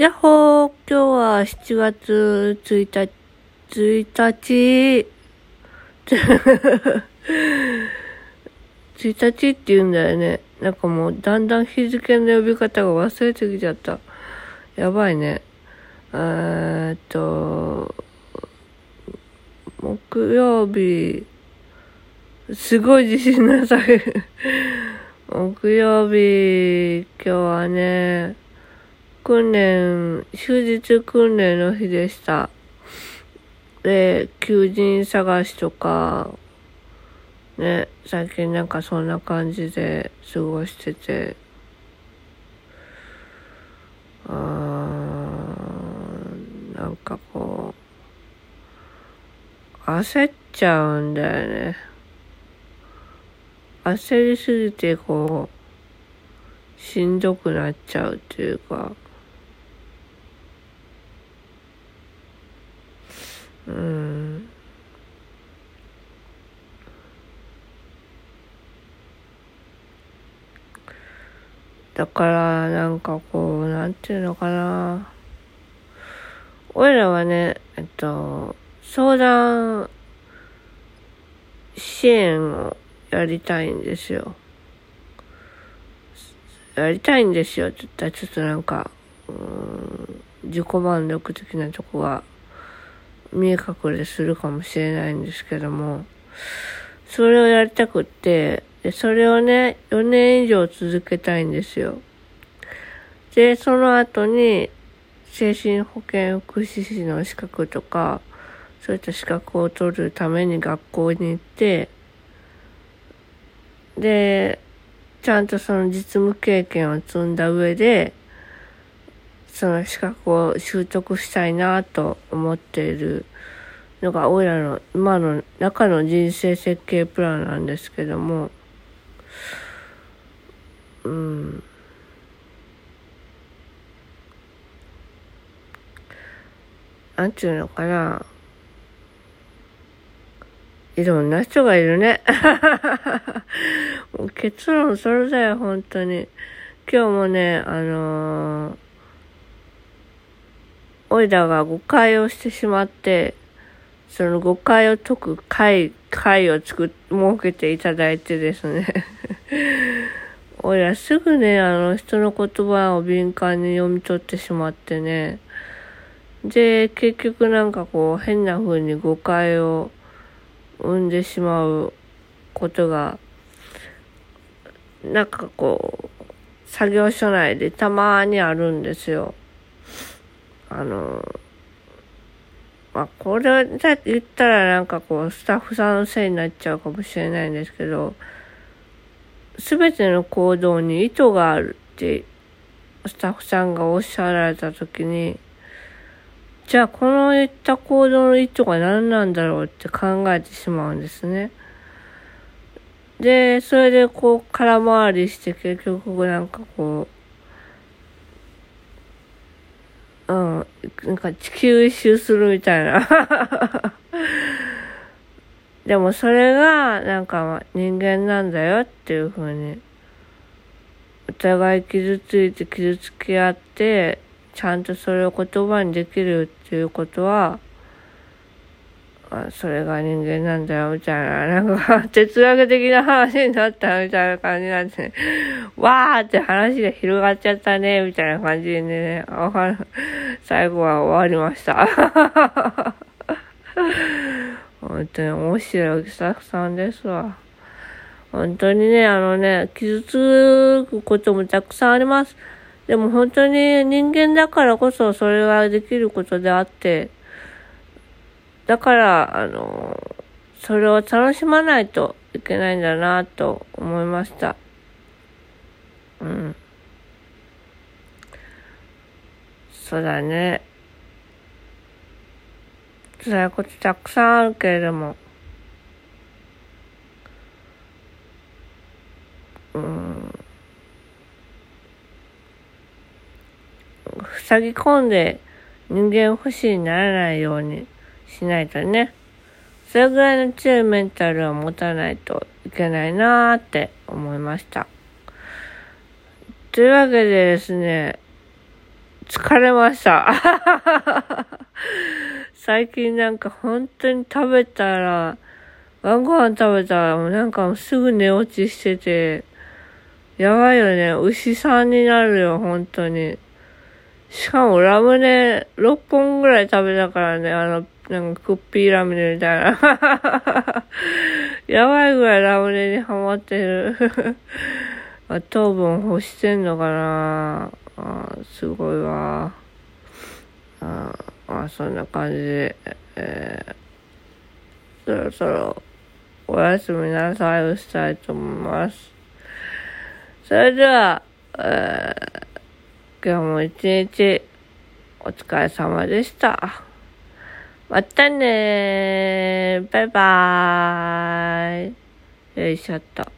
やっほー今日は7月1日、1日、1日って言うんだよね。なんかもうだんだん日付の呼び方が忘れてきちゃった。やばいね。えーっと、木曜日、すごい自信なさい。木曜日、今日はね、訓練、終日訓練の日でした。で、求人探しとか、ね、最近なんかそんな感じで過ごしてて、あーなんかこう、焦っちゃうんだよね。焦りすぎてこう、しんどくなっちゃうっていうか、うん。だからなんかこう、なんていうのかな。俺らはね、えっと、相談支援をやりたいんですよ。やりたいんですよって言ったらちょっとなんか、うん、自己満足的なとこが見え隠れするかもしれないんですけども、それをやりたくって、で、それをね、4年以上続けたいんですよ。で、その後に、精神保健福祉士の資格とか、そういった資格を取るために学校に行って、で、ちゃんとその実務経験を積んだ上で、その資格を習得したいなと思っているのが、俺らの今の中の人生設計プランなんですけども、うん。なんていうのかな。いろんな人がいるね。もう結論それだよ、本当に。今日もね、あのーオイラが誤解をしてしまって、その誤解を解く会、会を作っ、設けていただいてですね。オイラすぐね、あの人の言葉を敏感に読み取ってしまってね。で、結局なんかこう変な風に誤解を生んでしまうことが、なんかこう、作業所内でたまにあるんですよ。あの、まあ、これだって言ったらなんかこう、スタッフさんのせいになっちゃうかもしれないんですけど、すべての行動に意図があるって、スタッフさんがおっしゃられたときに、じゃあこの言った行動の意図が何なんだろうって考えてしまうんですね。で、それでこう空回りして結局なんかこう、うん、なんか地球一周するみたいな。でもそれが、なんか人間なんだよっていうふうに、お互い傷ついて傷つき合って、ちゃんとそれを言葉にできるっていうことは、あそれが人間なんだよ、みたいな、なんか、哲学的な話になったみたいな感じなんです、ね、わーって話が広がっちゃったね、みたいな感じでね、最後は終わりました。本当に面白いスタッフさんですわ。本当にね、あのね、傷つくこともたくさんあります。でも本当に人間だからこそそれができることであって、だから、あの、それを楽しまないといけないんだなと思いました。うん。そうだね。辛いことたくさんあるけれども。うん。塞ぎ込んで人間不死にならないようにしないとね。それぐらいの強いメンタルを持たないといけないなーって思いました。というわけでですね、疲れました。最近なんか本当に食べたら、晩ご飯食べたらもうなんかすぐ寝落ちしてて、やばいよね。牛さんになるよ、本当に。しかもラムネ6本ぐらい食べたからね、あの、なんかクッピーラムネみたいな。やばいぐらいラムネにハマってる。あ糖分欲してんのかなあすごいわ。あまあそんな感じで、えー、そろそろおやすみなさいをしたいと思います。それでは、えー今日も一日お疲れ様でした。またねー。バイバーイ。よいしょっと。